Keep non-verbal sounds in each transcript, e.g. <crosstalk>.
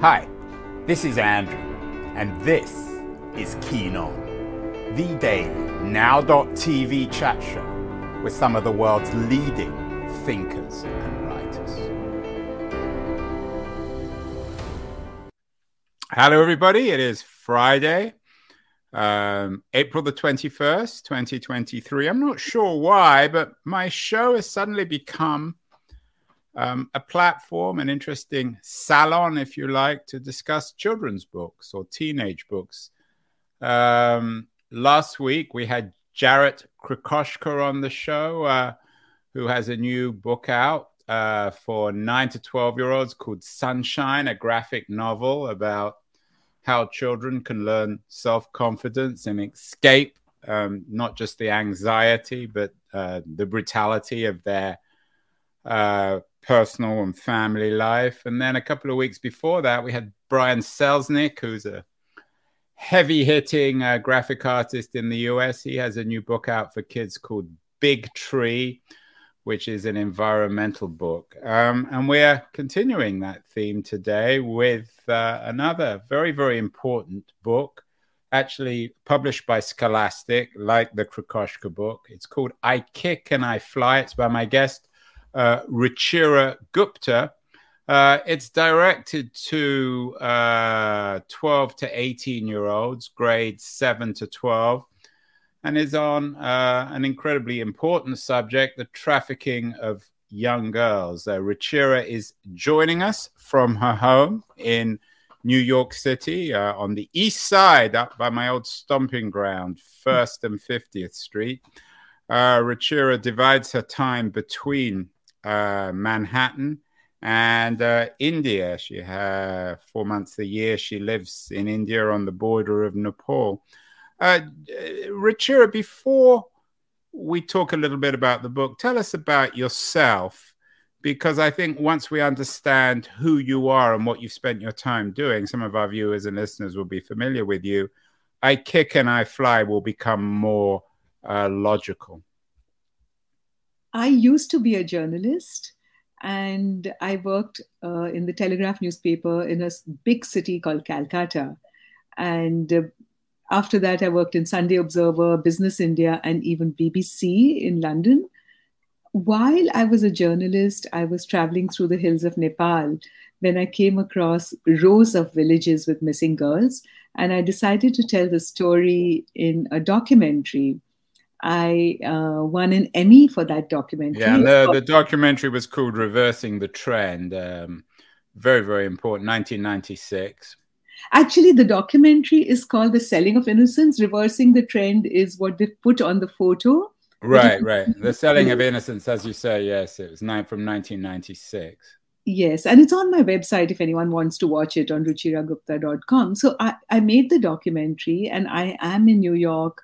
Hi, this is Andrew, and this is Keen On, the daily now.tv chat show with some of the world's leading thinkers and writers. Hello, everybody. It is Friday, um, April the 21st, 2023. I'm not sure why, but my show has suddenly become um, a platform, an interesting salon, if you like, to discuss children's books or teenage books. Um, last week we had Jarrett Krosoczka on the show, uh, who has a new book out uh, for nine to 12 year olds called Sunshine, a graphic novel about how children can learn self confidence and escape um, not just the anxiety, but uh, the brutality of their uh, personal and family life. And then a couple of weeks before that, we had Brian Selznick, who's a heavy hitting uh, graphic artist in the US. He has a new book out for kids called Big Tree, which is an environmental book. Um, and we're continuing that theme today with uh, another very, very important book, actually published by Scholastic, like the Krosoczka book. It's called I Kick and I Fly. It's by my guest, uh, Ruchira Gupta. Uh, it's directed to uh, 12 to 18 year olds, grades 7 to 12, and is on uh, an incredibly important subject the trafficking of young girls. Uh, Ruchira is joining us from her home in New York City uh, on the east side, up by my old stomping ground, 1st and 50th Street. Uh, Ruchira divides her time between uh, Manhattan and uh, India. She has four months a year. She lives in India on the border of Nepal. Uh, Ruchira, before we talk a little bit about the book, tell us about yourself, because I think once we understand who you are and what you've spent your time doing, some of our viewers and listeners will be familiar with you. I kick and I fly will become more uh, logical. I used to be a journalist and I worked uh, in the Telegraph newspaper in a big city called Calcutta. And uh, after that, I worked in Sunday Observer, Business India, and even BBC in London. While I was a journalist, I was traveling through the hills of Nepal when I came across rows of villages with missing girls. And I decided to tell the story in a documentary I uh, won an Emmy for that documentary. Yeah, the, the documentary was called Reversing the Trend. Um, very, very important, 1996. Actually, the documentary is called The Selling of Innocents. Reversing the Trend is what they put on the photo. Right, <laughs> right. The Selling of Innocents, as you say, yes, it was nine from 1996. Yes, and it's on my website if anyone wants to watch it on ruchiragupta.com. So I, I made the documentary and I am in New York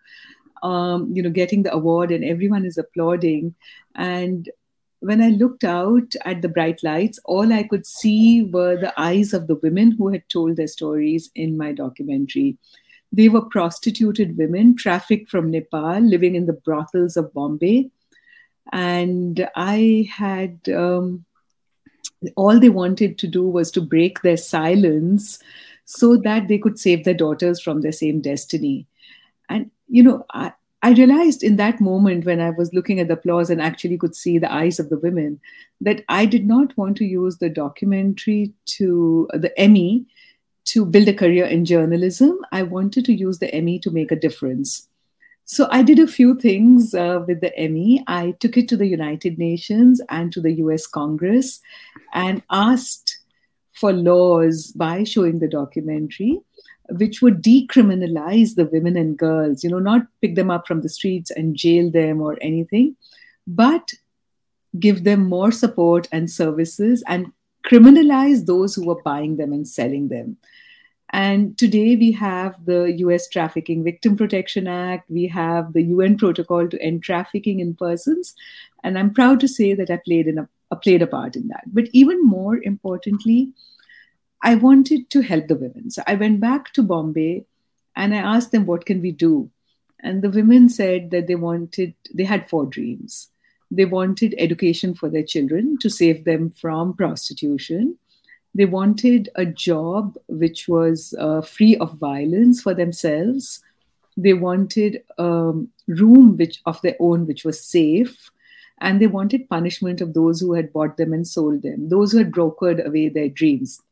um, you know, getting the award and everyone is applauding. And when I looked out at the bright lights, all I could see were the eyes of the women who had told their stories in my documentary. They were prostituted women trafficked from Nepal, living in the brothels of Bombay. And I had um, all they wanted to do was to break their silence so that they could save their daughters from their same destiny. And you know, I, I realized in that moment when I was looking at the applause and actually could see the eyes of the women that I did not want to use the documentary to the Emmy to build a career in journalism. I wanted to use the Emmy to make a difference. So I did a few things uh, with the Emmy. I took it to the United Nations and to the US Congress and asked for laws by showing the documentary which would decriminalize the women and girls, you know, not pick them up from the streets and jail them or anything, but give them more support and services and criminalize those who are buying them and selling them. And today we have the US Trafficking Victim Protection Act, we have the UN Protocol to End Trafficking in Persons, and I'm proud to say that I played in a, I played a part in that. But even more importantly, I wanted to help the women. So I went back to Bombay and I asked them, what can we do? And the women said that they wanted, they had four dreams. They wanted education for their children to save them from prostitution. They wanted a job which was uh, free of violence for themselves. They wanted a room which of their own which was safe, and they wanted punishment of those who had bought them and sold them, those who had brokered away their dreams.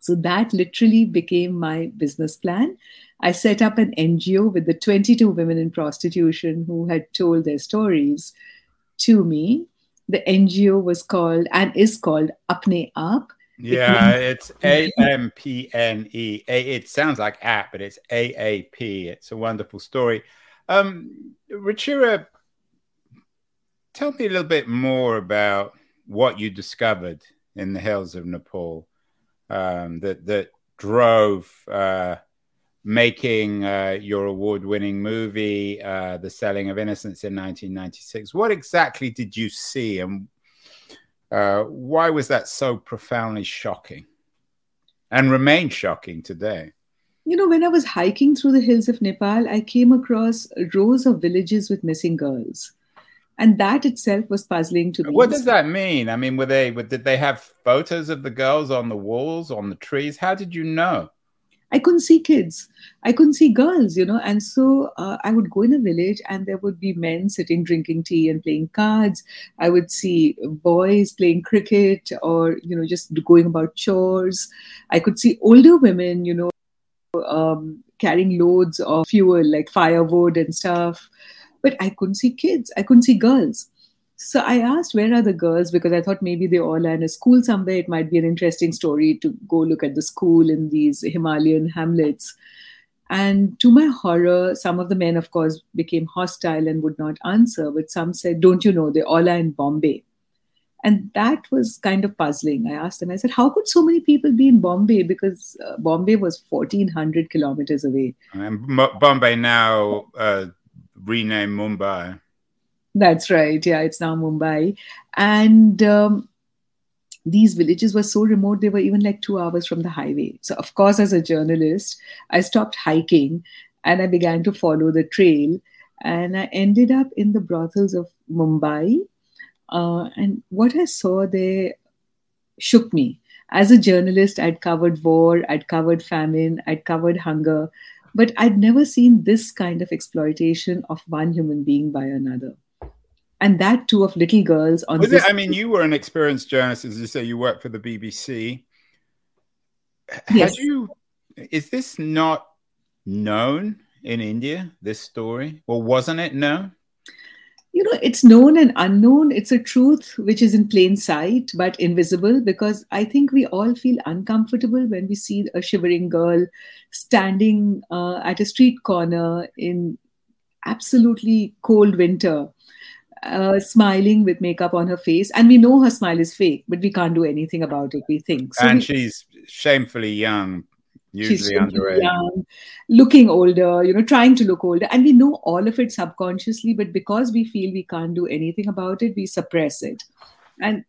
So that literally became my business plan. I set up an NGO with the 22 women in prostitution who had told their stories to me. The NGO was called and is called Apne Aap. Yeah, it's A M P N E. It sounds like app, but it's A A P. It's a wonderful story. Um, Ruchira, tell me a little bit more about what you discovered in the hills of Nepal um, that that drove uh, making uh, your award-winning movie, uh, "The Selling of Innocents" in 1996. What exactly did you see, and uh, why was that so profoundly shocking, and remains shocking today? You know, when I was hiking through the hills of Nepal, I came across rows of villages with missing girls and that itself was puzzling to me. What does that mean? I mean, were they did they have photos of the girls on the walls, on the trees? How did you know? I couldn't see kids. I couldn't see girls, you know. And so uh, I would go in a village and there would be men sitting drinking tea and playing cards. I would see boys playing cricket or, you know, just going about chores. I could see older women, you know, um, carrying loads of fuel like firewood and stuff but I couldn't see kids. I couldn't see girls. So I asked, where are the girls? Because I thought maybe they all are in a school somewhere. It might be an interesting story to go look at the school in these Himalayan hamlets. And to my horror, some of the men, of course, became hostile and would not answer. But some said, Don't you know, they all are in Bombay. And that was kind of puzzling. I asked them, I said, How could so many people be in Bombay? Because uh, Bombay was 1,400 kilometers away. And Bombay now. Uh renamed Mumbai. That's right. Yeah, it's now Mumbai. And um, these villages were so remote, they were even like two hours from the highway. So, of course, as a journalist, I stopped hiking and I began to follow the trail. And I ended up in the brothels of Mumbai. Uh, and what I saw there shook me. As a journalist, I'd covered war, I'd covered famine, I'd covered hunger. But I'd never seen this kind of exploitation of one human being by another. And that too of little girls on Was it, I mean, <laughs> you were an experienced journalist, as you say, you worked for the BBC. Yes. Had you is this not known in India, this story? Or wasn't it known? You know it's known and unknown. It's a truth which is in plain sight but invisible because i think we all feel uncomfortable when we see a shivering girl standing uh, at a street corner in absolutely cold winter uh, smiling with makeup on her face. And we know her smile is fake but we can't do anything about it we think. So and we, she's shamefully young usually underage. Young, looking older, you know, trying to look older. And we know all of it subconsciously, but because we feel we can't do anything about it, we suppress it. And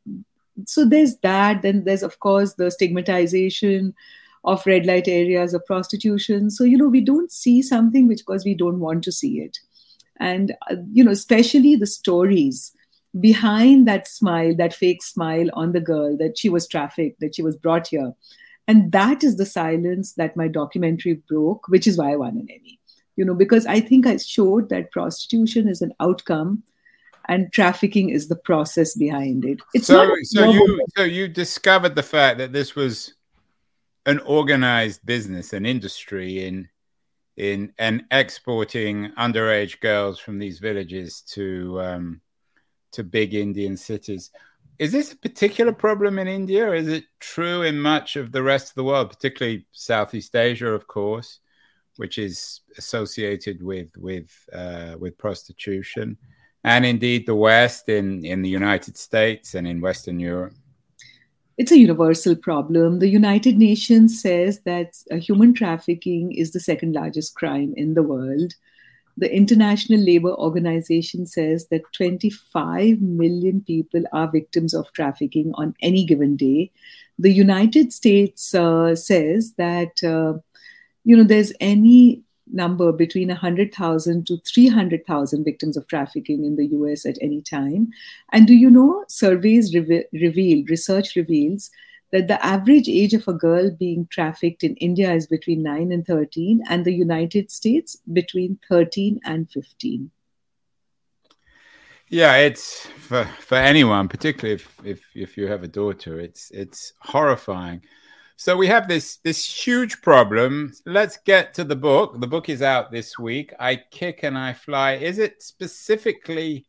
so there's that. Then there's, of course, the stigmatization of red light areas of prostitution. So, you know, we don't see something which because we don't want to see it. And, uh, you know, especially the stories behind that smile, that fake smile on the girl, that she was trafficked, that she was brought here and that is the silence that my documentary broke, which is why I won an Emmy. You know, because I think I showed that prostitution is an outcome and trafficking is the process behind it. It's so, so you so you discovered the fact that this was an organized business, an industry in in and exporting underage girls from these villages to um, to big Indian cities. Is this a particular problem in India, or is it true in much of the rest of the world, particularly Southeast Asia, of course, which is associated with with uh, with prostitution, and indeed the West in in the United States and in Western Europe? It's a universal problem. The United Nations says that uh, human trafficking is the second largest crime in the world the International Labour Organization says that 25 million people are victims of trafficking on any given day. The United States uh, says that uh, you know there's any number between 100,000 to 300,000 victims of trafficking in the US at any time. And do you know, surveys re- reveal, research reveals that the average age of a girl being trafficked in India is between 9 and 13, and the United States between 13 and 15. Yeah, it's for, for anyone, particularly if, if, if you have a daughter, it's it's horrifying. So we have this this huge problem. Let's get to the book. The book is out this week. I kick and I fly. Is it specifically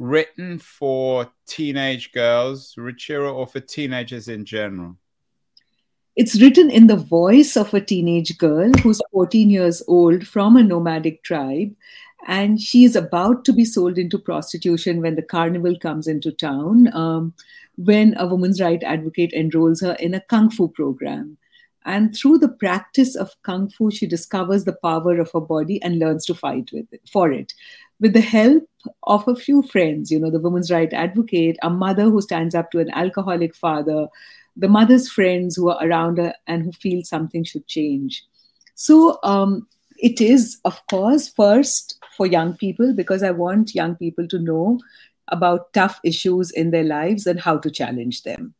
written for teenage girls, Ruchira, or for teenagers in general? It's written in the voice of a teenage girl who's 14 years old from a nomadic tribe. And she is about to be sold into prostitution when the carnival comes into town, um, when a women's right advocate enrolls her in a kung fu program. And through the practice of kung fu, she discovers the power of her body and learns to fight with it, for it with the help of a few friends, you know, the women's right advocate, a mother who stands up to an alcoholic father, the mother's friends who are around her and who feel something should change. So um, it is, of course, first for young people because I want young people to know about tough issues in their lives and how to challenge them.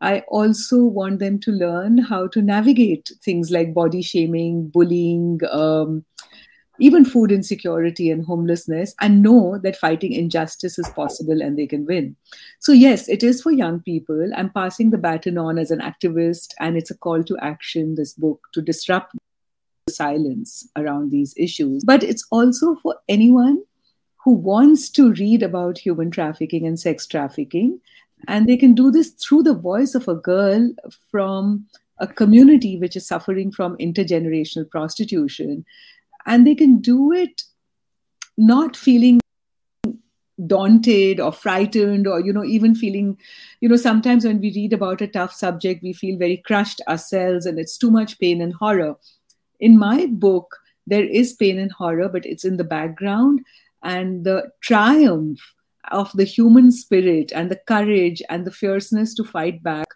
I also want them to learn how to navigate things like body shaming, bullying, um, even food insecurity and homelessness, and know that fighting injustice is possible and they can win. So, yes, it is for young people. I'm passing the baton on as an activist, and it's a call to action, this book, to disrupt the silence around these issues. But it's also for anyone who wants to read about human trafficking and sex trafficking. And they can do this through the voice of a girl from a community which is suffering from intergenerational prostitution and they can do it not feeling daunted or frightened or you know even feeling you know sometimes when we read about a tough subject we feel very crushed ourselves and it's too much pain and horror. In my book there is pain and horror but it's in the background and the triumph of the human spirit and the courage and the fierceness to fight back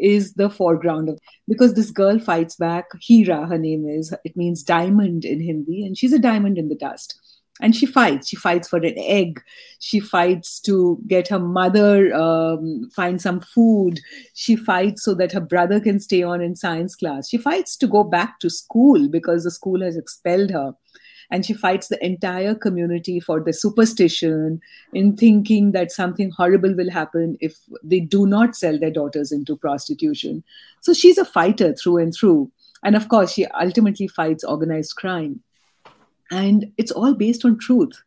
is the foreground of because this girl fights back. Hira her name is. It means diamond in hindi and she's a diamond in the dust. And she fights. She fights for an egg. She fights to get her mother um, find some food. She fights so that her brother can stay on in science class. She fights to go back to school because the school has expelled her and she fights the entire community for the superstition in thinking that something horrible will happen if they do not sell their daughters into prostitution. So she's a fighter through and through. And of course, she ultimately fights organized crime. And it's all based on truth.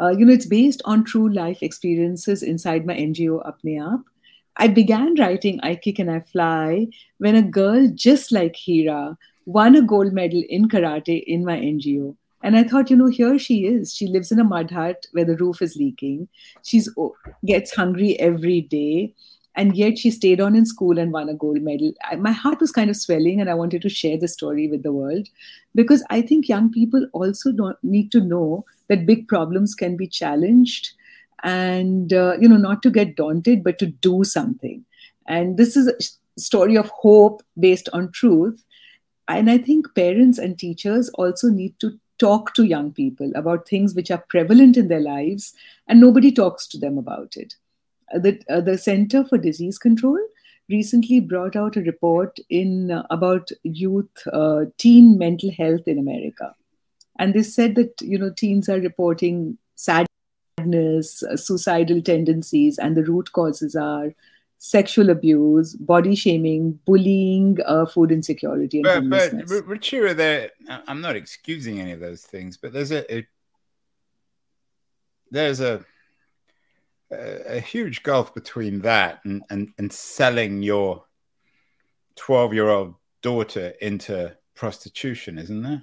Uh, you know, it's based on true life experiences inside my NGO Apne Aap. I began writing I Kick and I Fly when a girl just like Hira won a gold medal in karate in my NGO. And I thought, you know, here she is. She lives in a mud hut where the roof is leaking. She's gets hungry every day, and yet she stayed on in school and won a gold medal. I, my heart was kind of swelling, and I wanted to share the story with the world because I think young people also don't need to know that big problems can be challenged, and uh, you know, not to get daunted, but to do something. And this is a story of hope based on truth. And I think parents and teachers also need to talk to young people about things which are prevalent in their lives and nobody talks to them about it. Uh, the, uh, the Center for Disease Control recently brought out a report in uh, about youth uh, teen mental health in America. And they said that you know teens are reporting sadness, uh, suicidal tendencies, and the root causes are sexual abuse, body shaming, bullying, uh, food insecurity, and but, but Ruchira, there, I'm not excusing any of those things, but there's a, a there's a, a, a huge gulf between that and, and, and selling your 12 year old daughter into prostitution, isn't there?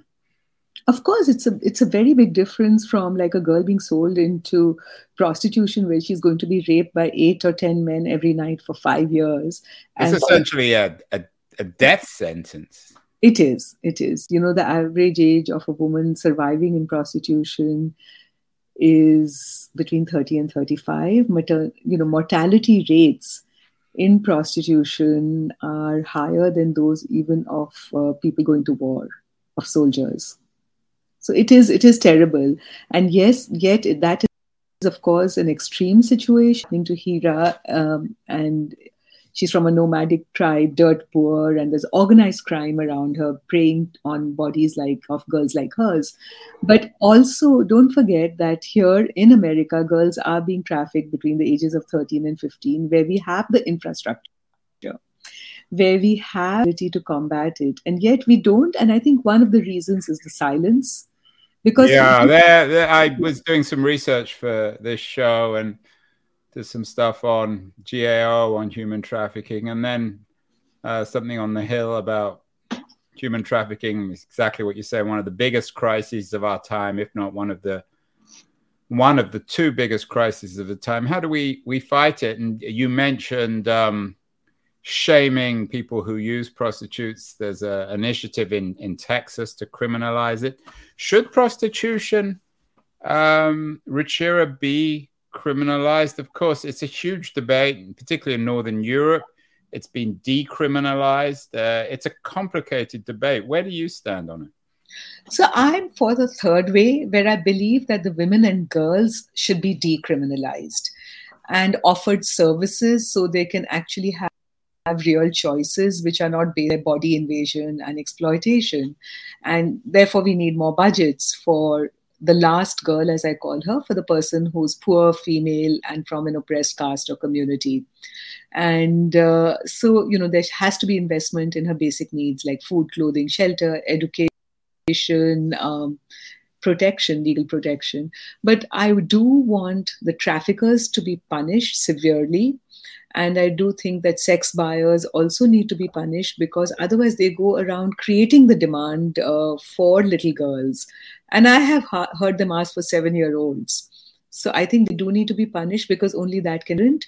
Of course it's a it's a very big difference from like a girl being sold into prostitution where she's going to be raped by eight or ten men every night for five years it's and essentially a, a, a death sentence. It is it is. You know the average age of a woman surviving in prostitution is between 30 and 35 Mater- you know mortality rates in prostitution are higher than those even of uh, people going to war of soldiers so it is it is terrible, and yes, yet that is of course an extreme situation. To Hira, um, and she's from a nomadic tribe, dirt poor, and there's organized crime around her, preying on bodies like of girls like hers. But also, don't forget that here in America, girls are being trafficked between the ages of 13 and 15, where we have the infrastructure where we have ability to combat it. And yet we don't and i think one of the reasons is the silence because yeah there, there, i was doing some research for this show and there's some stuff on gao on human trafficking and then uh, something on the hill about human trafficking is exactly what you say one of the biggest crises of our time if not one of the one of the two biggest crises of the time. How do we we fight it? And you mentioned um, shaming people who use prostitutes. There's an initiative in, in Texas to criminalize it. Should prostitution, um, be criminalized? Of course, it's a huge debate, particularly in Northern Europe. It's been decriminalized. Uh, it's a complicated debate. Where do you stand on it? So I'm for the third way, where I believe that the women and girls should be decriminalized and offered services so they can actually have have real choices which are not based on body invasion and exploitation. And therefore, we need more budgets for the last girl, as I call her, for the person who's poor, female, and from an oppressed caste or community. And uh, so, you know, there has to be investment in her basic needs like food, clothing, shelter, education. Um, protection, legal protection. But I do want the traffickers to be punished severely and I do think that sex buyers also need to be punished because otherwise they go around creating the demand uh, for little girls. And I have ha- heard them ask for seven year olds. So I think they do need to be punished because only that can.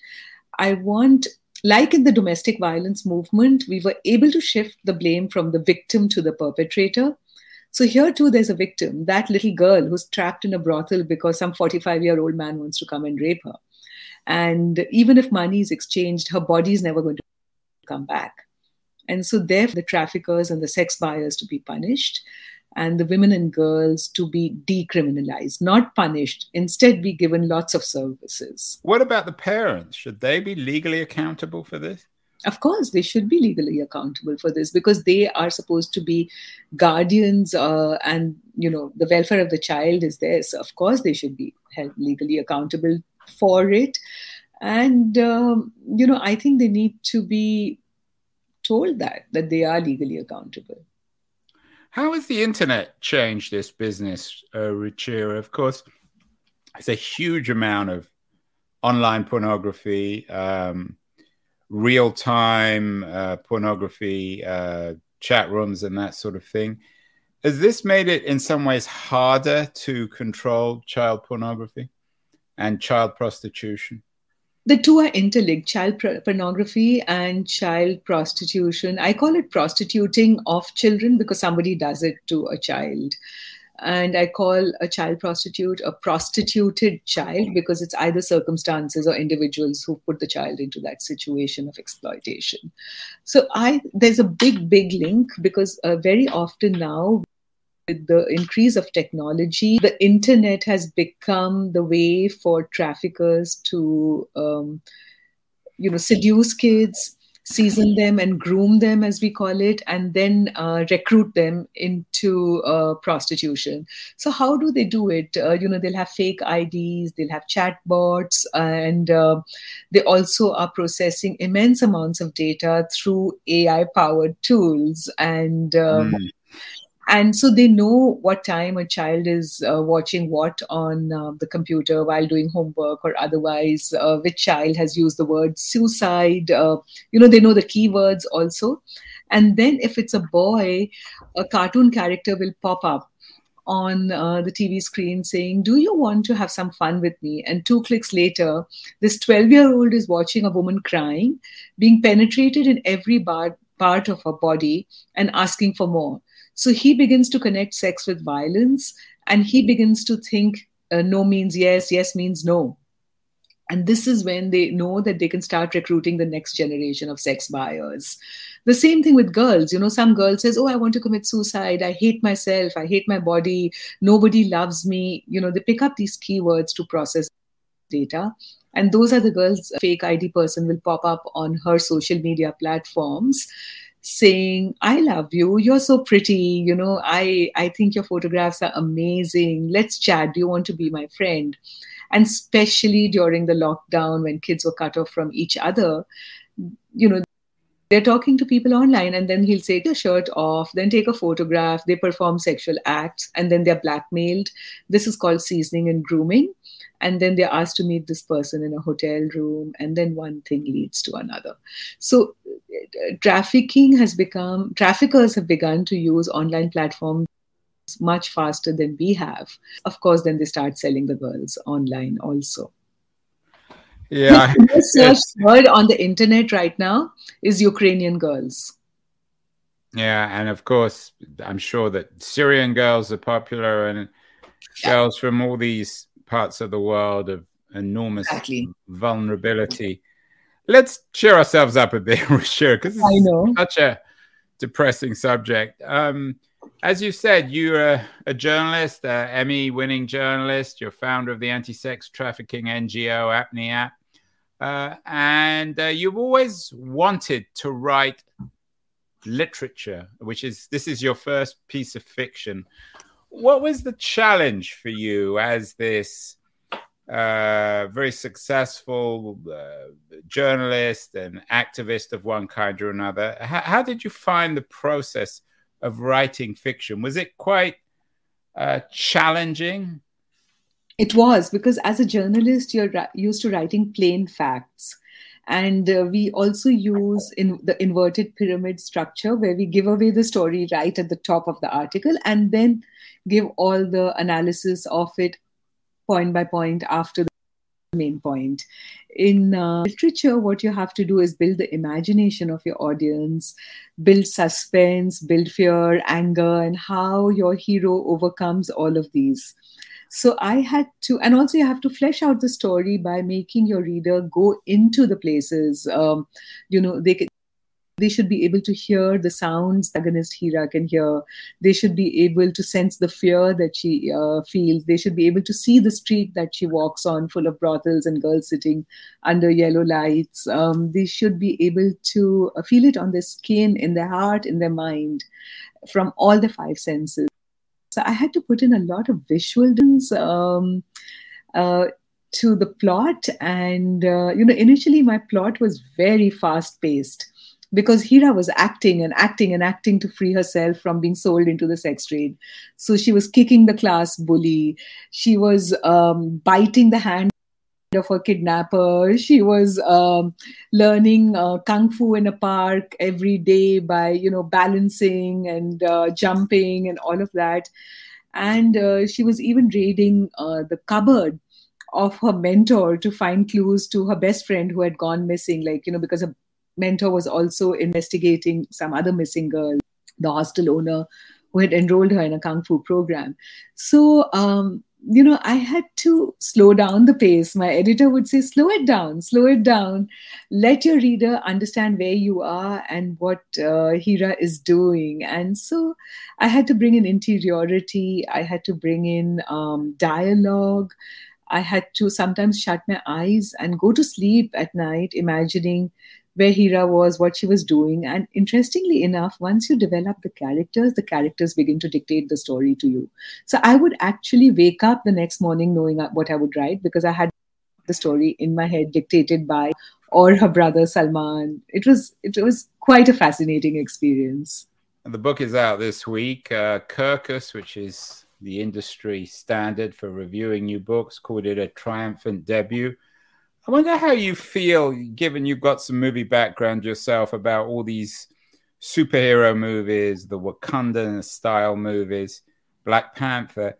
I want, like in the domestic violence movement, we were able to shift the blame from the victim to the perpetrator. So here too, there's a victim, that little girl who's trapped in a brothel because some 45 year old man wants to come and rape her. And even if money is exchanged, her body is never going to come back. And so, therefore, the traffickers and the sex buyers to be punished, and the women and girls to be decriminalized, not punished, instead, be given lots of services. What about the parents? Should they be legally accountable for this? Of course, they should be legally accountable for this because they are supposed to be guardians, uh, and you know the welfare of the child is there. So of course, they should be held legally accountable for it. And, um, you know, I think they need to be told that, that they are legally accountable. How has the internet changed this business, uh, Ruchira? Of course, it's a huge amount of online pornography, um, real time uh, pornography, uh, chat rooms, and that sort of thing. Has this made it in some ways harder to control child pornography? And child prostitution? The two are interlinked child pornography and child prostitution. I call it prostituting of children because somebody does it to a child. And I call a child prostitute a prostituted child because it's either circumstances or individuals who put the child into that situation of exploitation. So I there's a big, big link because uh, very often now with the increase of technology, the internet has become the way for traffickers to, um, you know, seduce kids, season them, and groom them, as we call it, and then uh, recruit them into uh, prostitution. So, how do they do it? Uh, you know, they'll have fake IDs, they'll have chat bots, and uh, they also are processing immense amounts of data through AI-powered tools and. Um, mm and so they know what time a child is uh, watching what on uh, the computer while doing homework or otherwise uh, which child has used the word suicide uh, you know they know the keywords also and then if it's a boy a cartoon character will pop up on uh, the TV screen saying, Do you want to have some fun with me? And two clicks later, this 12 year old is watching a woman crying, being penetrated in every bar- part of her body, and asking for more. So he begins to connect sex with violence and he begins to think uh, no means yes, yes means no. And this is when they know that they can start recruiting the next generation of sex buyers. The same thing with girls. You know, some girl says, Oh, I want to commit suicide. I hate myself. I hate my body. Nobody loves me. You know, they pick up these keywords to process data and those are the girls fake id person will pop up on her social media platforms saying i love you. You're so pretty. You know i i think your photographs are amazing. Let's chat. Do you want to be my friend? And especially during the lockdown when kids were cut off from each other you know they're talking to people online and then he'll take the shirt off then take a photograph. They perform sexual acts and then they're blackmailed. This is called seasoning and grooming and then they're asked to meet this person in a hotel room and then one thing leads to another so uh, trafficking has become traffickers have begun to use online platforms much faster than we have of course then they start selling the girls online also yeah. The search word on the internet right now is Ukrainian girls. Yeah, and of course, I'm sure that Syrian girls are popular, and yeah. girls from all these parts of the world of enormous exactly. vulnerability. Let's cheer ourselves up a bit, <laughs> sure, because I know such a depressing subject. Um, as you said, you're a, a journalist, a Emmy-winning journalist. You're founder of the anti-sex trafficking NGO Apni uh, and uh, you've always wanted to write literature, which is this is your first piece of fiction. What was the challenge for you as this uh, very successful uh, journalist and activist of one kind or another? H- how did you find the process of writing fiction? Was it quite uh, challenging? It was because as a journalist, you're used to writing plain facts. And uh, we also use in the inverted pyramid structure where we give away the story right at the top of the article and then give all the analysis of it point by point after the main point. In uh, literature, what you have to do is build the imagination of your audience, build suspense, build fear, anger, and how your hero overcomes all of these. So I had to, and also you have to flesh out the story by making your reader go into the places. Um, you know, they can, they should be able to hear the sounds the agonist Hira can hear. They should be able to sense the fear that she uh, feels. They should be able to see the street that she walks on, full of brothels and girls sitting under yellow lights. Um, they should be able to uh, feel it on their skin, in their heart, in their mind, from all the five senses. So I had to put in a lot of visuals um, uh, to the plot. And, uh, you know, initially my plot was very fast paced because Hira was acting and acting and acting to free herself from being sold into the sex trade. So she was kicking the class bully. She was um, biting the hand of a kidnapper. She was um, learning uh, kung fu in a park every day by you know balancing and uh, jumping and all of that. And uh, she was even raiding uh, the cupboard of her mentor to find clues to her best friend who had gone missing. Like you know because her mentor was also investigating some other missing girl, the hostel owner who had enrolled her in a kung fu program. So um, you know, I had to slow down the pace. My editor would say, slow it down, slow it down. Let your reader understand where you are and what uh, Hira is doing. And so I had to bring in interiority, I had to bring in um, dialogue. I had to sometimes shut my eyes and go to sleep at night, imagining where Hira was, what she was doing. And interestingly enough, once you develop the characters, the characters begin to dictate the story to you. So I would actually wake up the next morning knowing what I would write because I had the story in my head dictated by or her brother Salman. It was it was quite a fascinating experience. And the book is out this week. Uh, Kirkus, which is the industry standard for reviewing new books, called it a triumphant debut. I wonder how you feel, given you've got some movie background yourself, about all these superhero movies, the Wakandan style movies, Black Panther.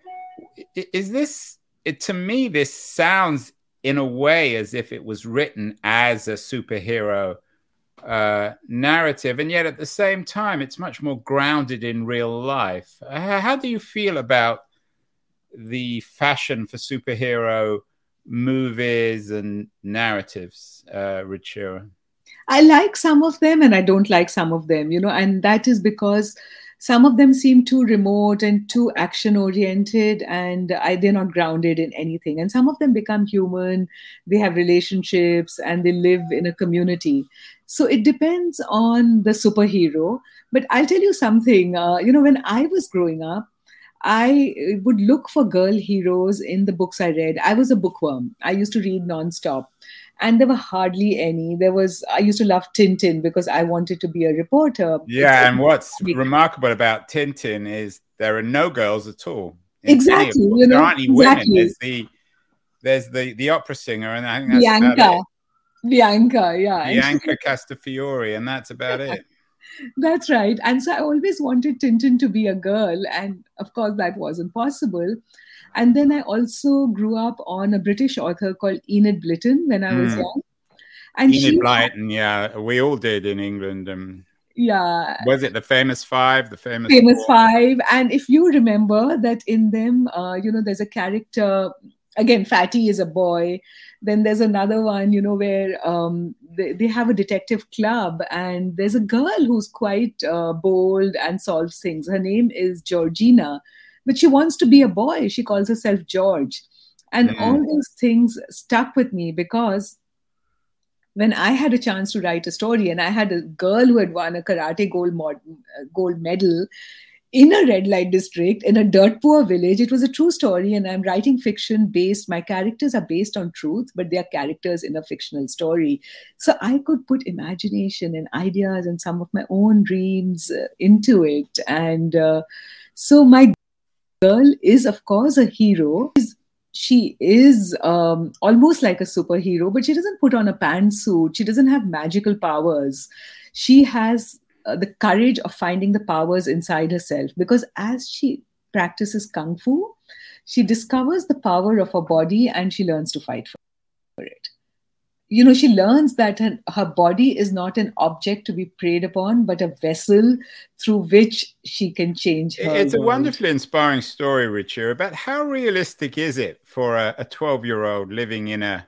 Is this, it, to me, this sounds in a way as if it was written as a superhero uh, narrative, and yet at the same time, it's much more grounded in real life. How do you feel about the fashion for superhero? Movies and narratives, uh, Ruchira? I like some of them and I don't like some of them, you know, and that is because some of them seem too remote and too action oriented and I, they're not grounded in anything. And some of them become human they have relationships and they live in a community. So it depends on the superhero. But i'll tell you something uh, you know when i was growing up I uh, would look for girl heroes in the books I read. I was a bookworm. I used to read nonstop and there were hardly any. There was I used to love Tintin because I wanted to be a reporter. Yeah, and what's <laughs> remarkable about Tintin is there are no girls at all. Exactly, you know, there aren't any exactly. women. There's the there's the the opera singer, and I think that's Bianca. Bianca, yeah. Bianca Castafiore, and that's about it. That's right. And so I always wanted Tintin to be a girl. And of course, that wasn't possible. And then I also grew up on a British author called Enid Blyton when I was mm. young. And Enid she, Blyton, yeah, we all did in England. Um, yeah. Was it the famous five? The famous famous four? five. And if you remember that in them, uh, you know, there's a character. Again, Fatty is a boy. Then there's another one, you know, where um, they, they have a detective club, and there's a girl who's quite uh, bold and solves things. Her name is Georgina but she wants to be a boy. She calls herself George. And mm. all those things stuck with me because when I had a chance to write a story and I had a girl who had won a karate gold, mod- gold medal in a red light district in a dirt poor village, it was a true story. And I'm writing fiction based, my characters are based on truth, but they are characters in a fictional story. So I could put imagination and ideas and some of my own dreams uh, into it. And uh, so my girl is, of course, a hero. She is um, almost like a superhero, but she doesn't put on a pantsuit. She doesn't have magical powers. She has uh, the courage of finding the powers inside herself. Because as she practices kung fu, she discovers the power of her body and she learns to fight for it. You know she learns that her, her, body is not an object to be preyed upon but a vessel through which she can change her it's world. a wonderfully inspiring story Ruchira about how realistic is it for a 12 year old living in a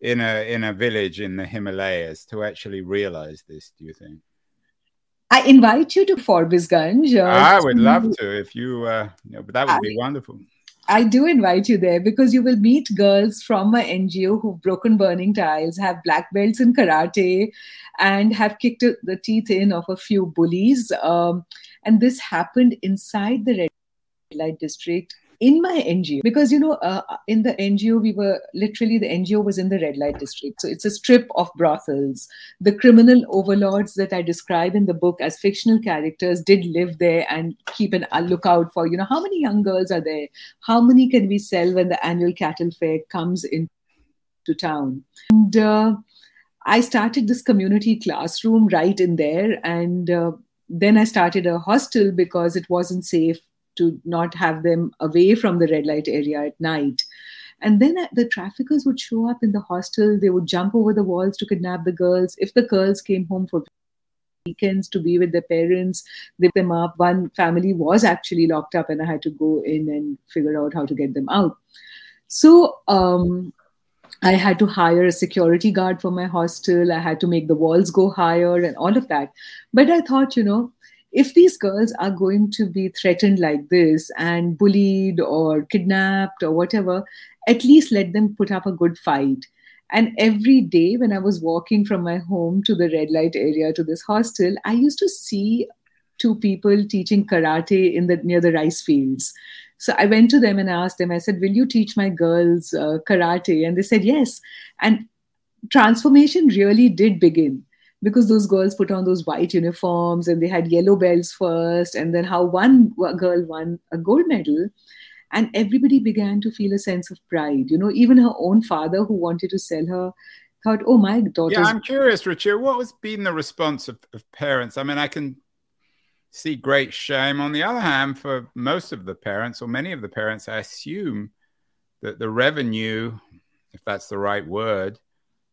in a in a village in the himalayas to actually realize this do you think I invite you to Forbesganj. Uh, I would love to if you, uh, you know, but that would I, be wonderful. I do invite you there because you will meet girls from my NGO who've broken burning tiles, have black belts in karate, and have kicked the teeth in of a few bullies. Um, and this happened inside the red light district in my NGO because you know uh, in the NGO we were literally the NGO was in the red light district. So it's a strip of brothels. The criminal overlords that I describe in the book as fictional characters did live there and keep an lookout for you know how many young girls are there? How many can we sell when the annual cattle fair comes into town? And uh, I started this community classroom right in there. And uh, then I started a hostel because it wasn't safe to not have them away from the red light area at night. And then the traffickers would show up in the hostel. They would jump over the walls to kidnap the girls. If the girls came home for weekends to be with their parents, they them up. One family was actually locked up, and I had to go in and figure out how to get them out. So um, I had to hire a security guard for my hostel. I had to make the walls go higher and all of that. But I thought, you know, if these girls are going to be threatened like this and bullied or kidnapped or whatever, at least let them put up a good fight. And every day when I was walking from my home to the red light area to this hostel, I used to see two people teaching karate in the near the rice fields. So I went to them and asked them, I said, Will you teach my girls uh, karate? And they said, Yes. And transformation really did begin because those girls put on those white uniforms and they had yellow belts first, and then how one girl won a gold medal. And everybody began to feel a sense of pride. You know, even her own father, who wanted to sell her, thought, oh, my daughter. Yeah, I'm curious, Ruchira, what has been the response of, of parents? I mean, I can see great shame. On the other hand, for most of the parents, or many of the parents, I assume that the revenue, if that's the right word,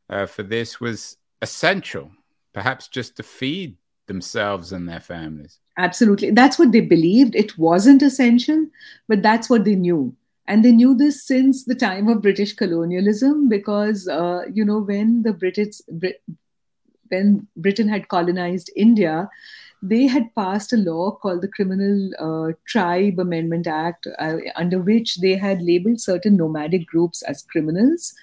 uh, for this was essential perhaps just to feed themselves and their families. Absolutely. That's what they believed. It wasn't essential, but that's what they knew. And they knew this since the time of British colonialism because, uh, you know, when the British, when Britain had colonized India, they had passed a law called the Criminal uh, Tribe Amendment Act, uh, under which they had labeled certain nomadic groups as criminals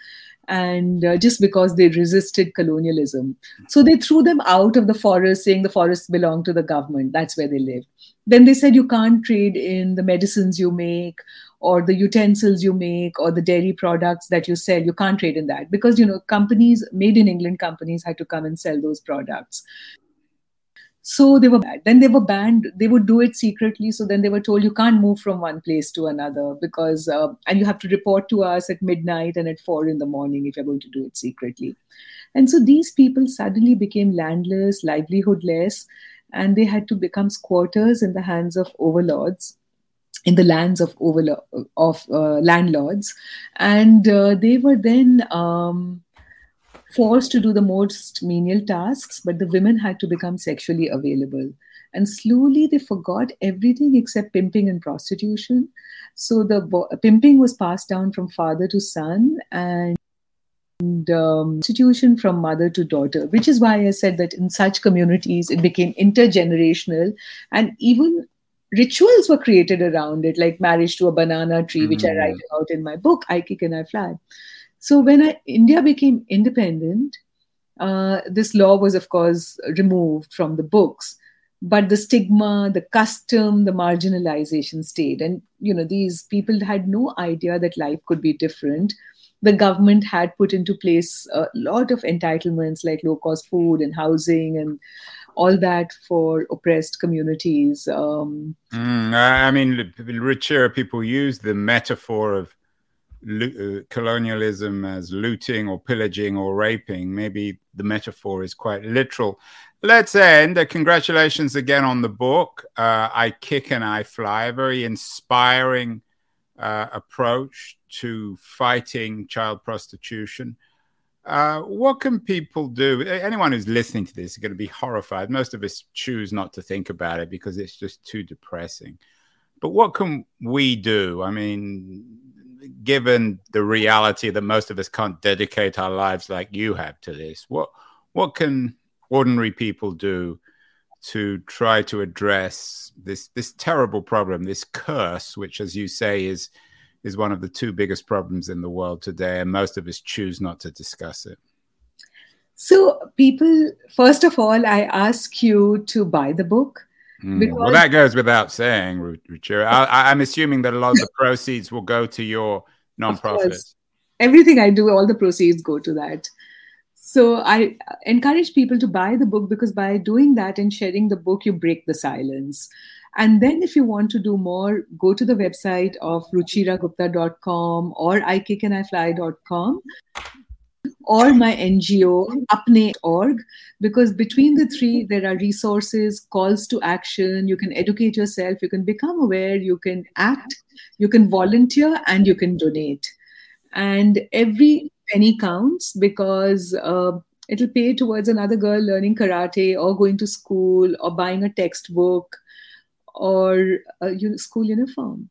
and uh, just because they resisted colonialism. So they threw them out of the forest, saying the forests belong to the government. That's where they live. Then they said you can't trade in the medicines you make or the utensils you make or the dairy products that you sell. You can't trade in that because, you know, companies, made in England companies had to come and sell those products. So they were. Then they were banned. They would do it secretly. So then they were told you can't move from one place to another because, uh, and you have to report to us at midnight and at four in the morning if you're going to do it secretly. And so these people suddenly became landless, livelihoodless, and they had to become squatters in the hands of overlords in the lands of overlo- of uh, landlords and uh, they were then um, forced to do the most menial tasks, but the women had to become sexually available. And slowly they forgot everything except pimping and prostitution. So the bo- pimping was passed down from father to son and um, institution from mother to daughter, which is why I said that in such communities it became intergenerational and even rituals were created around it, like marriage to a banana tree, mm. which I mm. write about in my book, I Kick and I Fly. So when I, India became independent, uh, this law was, of course, removed from the books. But the stigma, the custom, the marginalization stayed. And, you know, these people had no idea that life could be different. The government had put into place a lot of entitlements like low cost food and housing and all that for oppressed communities. Um, mm, I mean, Ruchira people use the metaphor of lo- uh, colonialism as looting or pillaging or raping. Maybe the metaphor is quite literal. Let's end. Uh, congratulations again on the book. Uh, I Kick and I Fly, a very inspiring uh, approach to fighting child prostitution. Uh, what can people do? Anyone who's listening to this is going to be horrified. Most of us choose not to think about it because it's just too depressing. But what can we do? I mean, given the reality that most of us can't dedicate our lives like you have to this, what what can ordinary people do to try to address this this terrible problem, this curse, which, as you say, is is one of the two biggest problems in the world today, and most of us choose not to discuss it. So, people, first of all, I ask you to buy the book Mm. Well, that goes without saying, Ruchira. I, am assuming that a lot of the proceeds will go to your nonprofit. Everything I do, all the proceeds go to that. So I encourage people to buy the book because by doing that and sharing the book, you break the silence. And then if you want to do more, go to the website of ruchiragupta.com or ikickandifly.com or my NGO, apneaap.org, because between the three, there are resources, calls to action. You can educate yourself, you can become aware, you can act, you can volunteer, and you can donate. And every penny counts because uh, it'll pay towards another girl learning karate or going to school or buying a textbook or a school uniform.